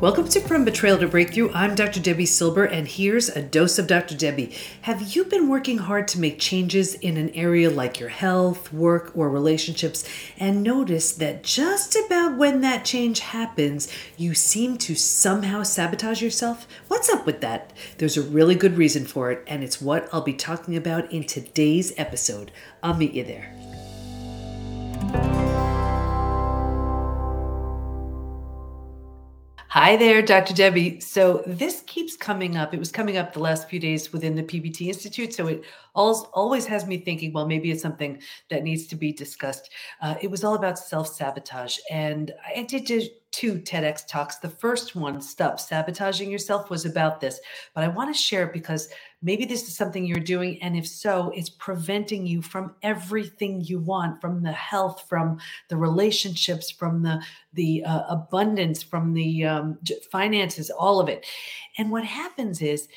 Welcome to From Betrayal to Breakthrough. I'm Dr. Debi Silber, and here's a dose of Dr. Debi. Have you been working hard to make changes in an area like your health, work, or relationships, and notice that just about when that change happens, you seem to somehow sabotage yourself? What's up with that? There's a really good reason for it, and it's what I'll be talking about in today's episode. I'll meet you there. Hi there, Dr. Debi. So this keeps coming up. It was coming up the last few days within the PBT Institute. So it always has me thinking, well, maybe it's something that needs to be discussed. Uh, it was all about self sabotage. And I did two TEDx talks. The first one, Stop Sabotaging Yourself, was about this. But I want to share it because maybe this is something you're doing. And if so, it's preventing you from everything you want from the health, from the relationships, from the, the uh, abundance, from the um, finances, all of it. And what happens is,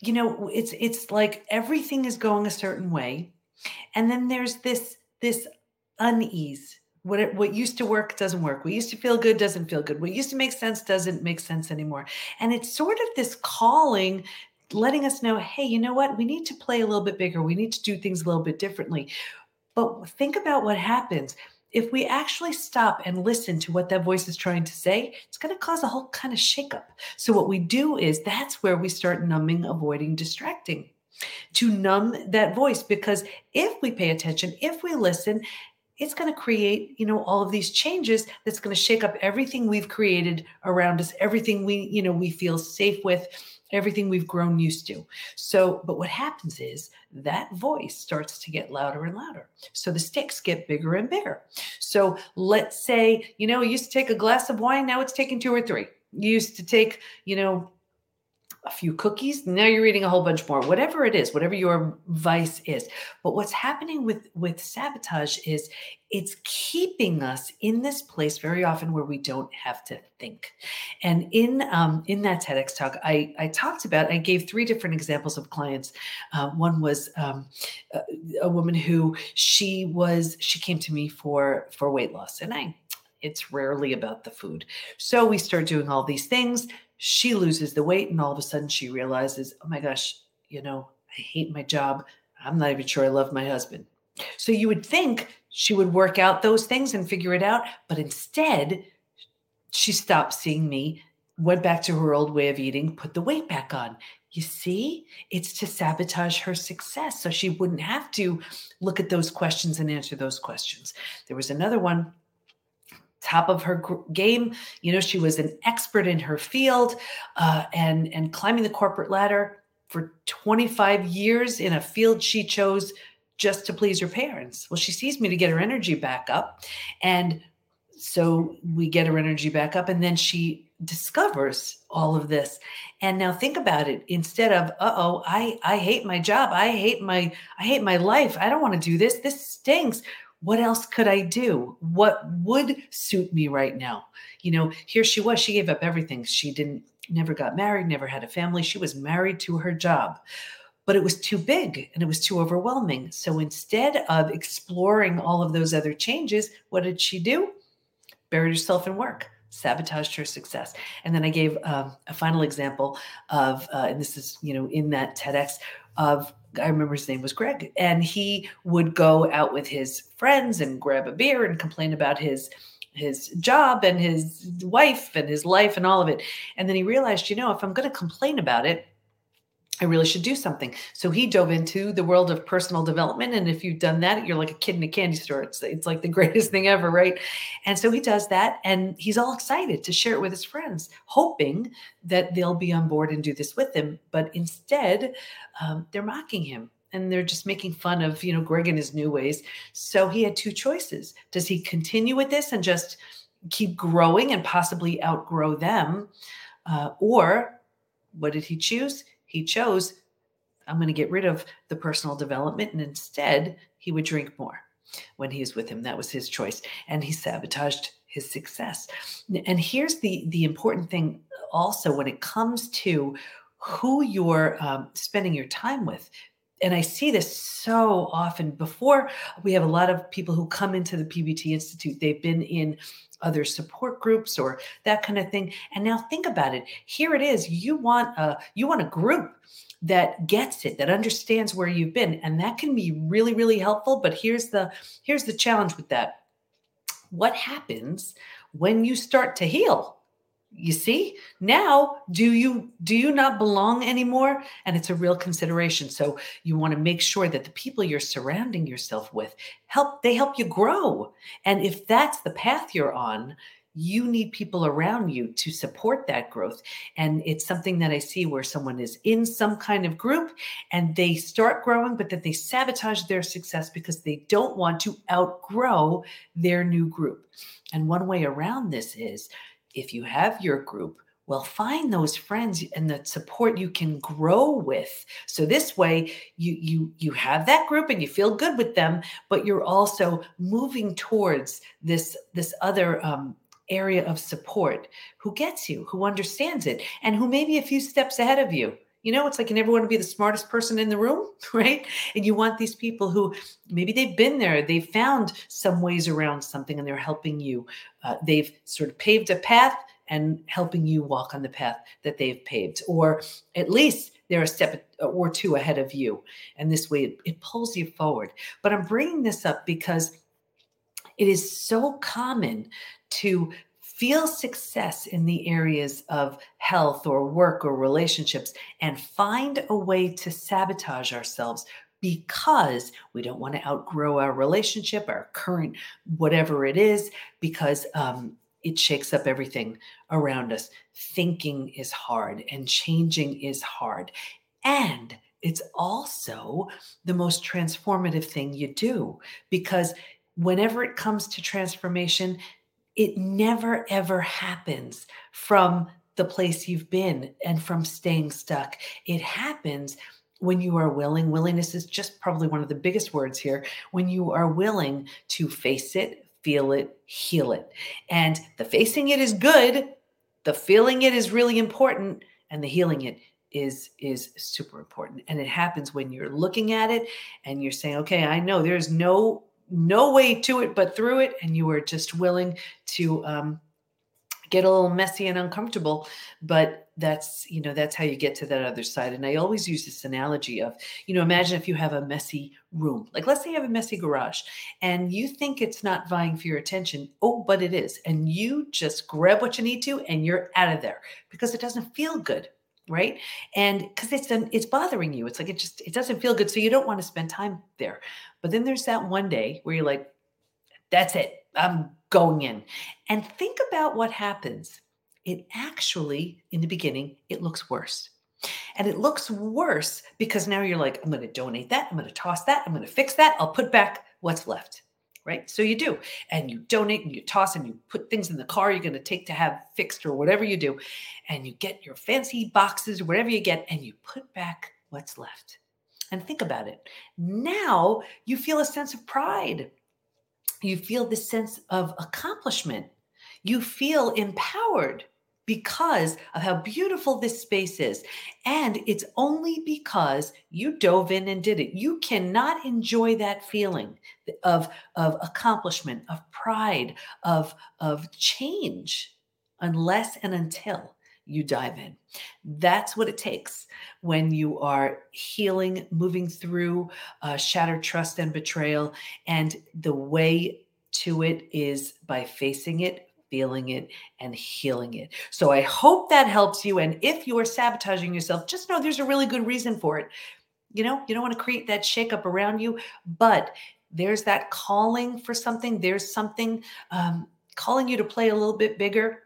you know, it's it's like everything is going a certain way. And then there's this this unease what it, what used to work doesn't work. What used to feel good doesn't feel good. What used to make sense doesn't make sense anymore. And it's sort of this calling letting us know, hey, you know what? We need to play a little bit bigger. We need to do things a little bit differently. But think about what happens if we actually stop and listen to what that voice is trying to say, it's going to cause a whole kind of shakeup. So, what we do is that's where we start numbing, avoiding, distracting to numb that voice. Because if we pay attention, if we listen, it's going to create you know all of these changes that's going to shake up everything we've created around us everything we you know we feel safe with everything we've grown used to. So but what happens is that voice starts to get louder and louder. So the stakes get bigger and bigger. So let's say you know used to take a glass of wine now it's taking two or three. You used to take you know a few cookies now you're eating a whole bunch more whatever it is whatever your vice is. But what's happening with with sabotage is it's keeping us in this place very often where we don't have to think. And in um, in that tedx talk i i talked about i gave three different examples of clients. Uh, one was um, a, a woman who she was she came to me for for weight loss and i it's rarely about the food. So we start doing all these things she loses the weight and all of a sudden she realizes, oh my gosh, you know, I hate my job. I'm not even sure I love my husband. So you would think she would work out those things and figure it out. But instead, she stopped seeing me, went back to her old way of eating, put the weight back on. You see, it's to sabotage her success. So she wouldn't have to look at those questions and answer those questions. There was another one top of her game. You know, she was an expert in her field uh, and and climbing the corporate ladder for 25 years in a field she chose just to please her parents. Well, she sees me to get her energy back up, and so we get her energy back up, and then she discovers all of this. And now think about it instead of uh-oh i i hate my job. I hate my i hate my life. I don't want to do this. This stinks what else could I do? What would suit me right now? You know, here she was, she gave up everything. She didn't, never got married, never had a family. She was married to her job, but it was too big and it was too overwhelming. So instead of exploring all of those other changes, what did she do? Buried herself in work sabotaged her success. And then I gave um, a final example of, uh, and this is, you know, in that TEDx of I remember his name was Greg, and he would go out with his friends and grab a beer and complain about his his job and his wife and his life and all of it. And then he realized, you know, if I'm going to complain about it, I really should do something. So he dove into the world of personal development. And if you've done that, you're like a kid in a candy store. It's, it's like the greatest thing ever, right? And so he does that and he's all excited to share it with his friends, hoping that they'll be on board and do this with him. But instead, um, they're mocking him and they're just making fun of, you know, Greg and his new ways. So he had two choices. Does he continue with this and just keep growing and possibly outgrow them? Uh, or what did he choose? He chose, I'm going to get rid of the personal development. And instead, he would drink more when he was with him. That was his choice. And he sabotaged his success. And here's the, the important thing also when it comes to who you're um, spending your time with and I see this so often before we have a lot of people who come into the PBT Institute. They've been in other support groups or that kind of thing. And now think about it. Here it is. You want a you want a group that gets it, that understands where you've been. And that can be really, really helpful. But here's the here's the challenge with that. What happens when you start to heal? You see? Now do you do you not belong anymore? And it's a real consideration. So you want to make sure that the people you're surrounding yourself with help they help you grow. And if that's the path you're on you need people around you to support that growth. And it's something that i see where someone is in some kind of group and they start growing but that they sabotage their success because they don't want to outgrow their new group. And one way around this is if you have your group, well, find those friends and the support you can grow with. So this way you you you have that group and you feel good with them, but you're also moving towards this this other um, area of support who gets you, who understands it, and who may be a few steps ahead of you. You know, it's like you never want to be the smartest person in the room, right? And you want these people who maybe they've been there, they've found some ways around something, and they're helping you. Uh, they've sort of paved a path and helping you walk on the path that they've paved, or at least they're a step or two ahead of you. And this way it, it pulls you forward. But I'm bringing this up because it is so common to feel success in the areas of health or work or relationships and find a way to sabotage ourselves because we don't want to outgrow our relationship, our current whatever it is, because um, it shakes up everything around us. Thinking is hard and changing is hard. And it's also the most transformative thing you do because whenever it comes to transformation, it never ever happens from the place you've been and from staying stuck. It happens when you are willing. Willingness is just probably one of the biggest words here. When you are willing to face it, feel it, heal it. And the facing it is good, the feeling it is really important, and the healing it is is super important and it happens when you're looking at it and you're saying okay i know there's no no way to it but through it, and you are just willing to um, get a little messy and uncomfortable. But that's you know that's how you get to that other side. And I always use this analogy of you know imagine if you have a messy room, like let's say you have a messy garage, and you think it's not vying for your attention. Oh, but it is, and you just grab what you need to, and you're out of there because it doesn't feel good right and because it's it's bothering you it's like it just it doesn't feel good so you don't want to spend time there but then there's that one day where you're like that's it. I'm going in. And think about what happens. It actually in the beginning it looks worse. And it looks worse because now you're like i'm going to donate that. I'm going to toss that. I'm going to fix that. I'll put back what's left. Right? So you do, and you donate and you toss and you put things in the car you're going to take to have fixed or whatever you do, and you get your fancy boxes or whatever you get, and you put back what's left. And think about it. Now you feel a sense of pride. You feel this sense of accomplishment. You feel empowered because of how beautiful this space is. And it's only because you dove in and did it. You cannot enjoy that feeling of, of accomplishment, of pride, of, of change unless and until you dive in. That's what it takes when you are healing, moving through uh, shattered trust and betrayal. And the way to it is by facing it, feeling it and healing it. So I hope that helps you. And if you are sabotaging yourself, just know there's a really good reason for it. You know, you don't want to create that shakeup around you, but there's that calling for something. There's something um, calling you to play a little bit bigger.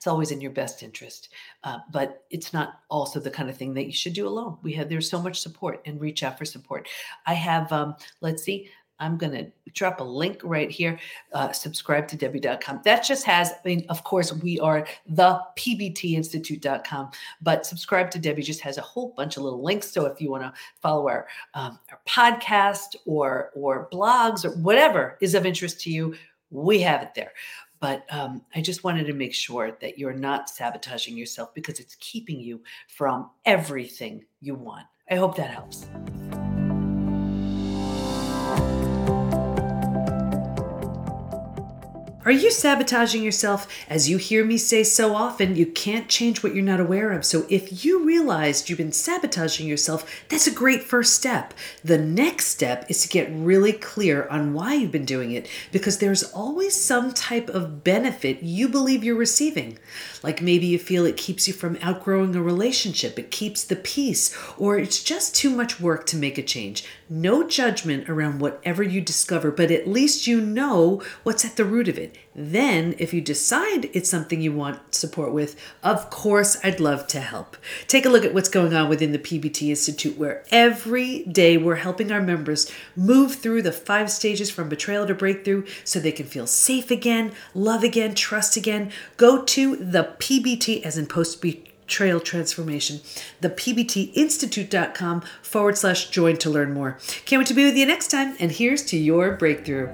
It's always in your best interest, uh, but it's not also the kind of thing that you should do alone. We have there's so much support and reach out for support. I have, um, let's see, I'm going to drop a link right here. Uh, subscribe to Debi.com. That just has, I mean, of course, we are the PBTinstitute.com, but subscribe to Debi just has a whole bunch of little links. So if you want to follow our, um, our podcast or, or blogs or whatever is of interest to you, we have it there. But um, I just wanted to make sure that you're not sabotaging yourself because it's keeping you from everything you want. I hope that helps. Are you sabotaging yourself? As you hear me say so often, you can't change what you're not aware of. So if you realized you've been sabotaging yourself, that's a great first step. The next step is to get really clear on why you've been doing it because there's always some type of benefit you believe you're receiving. Like maybe you feel it keeps you from outgrowing a relationship, it keeps the peace, or it's just too much work to make a change. No judgment around whatever you discover, but at least you know what's at the root of it. Then, if you decide it's something you want support with, of course, I'd love to help. Take a look at what's going on within the PBT Institute, where every day we're helping our members move through the five stages from betrayal to breakthrough so they can feel safe again, love again, trust again. Go to the PBT, as in post betrayal transformation, the pbtinstitute.com forward slash join to learn more. Can't wait to be with you next time, and here's to your breakthrough.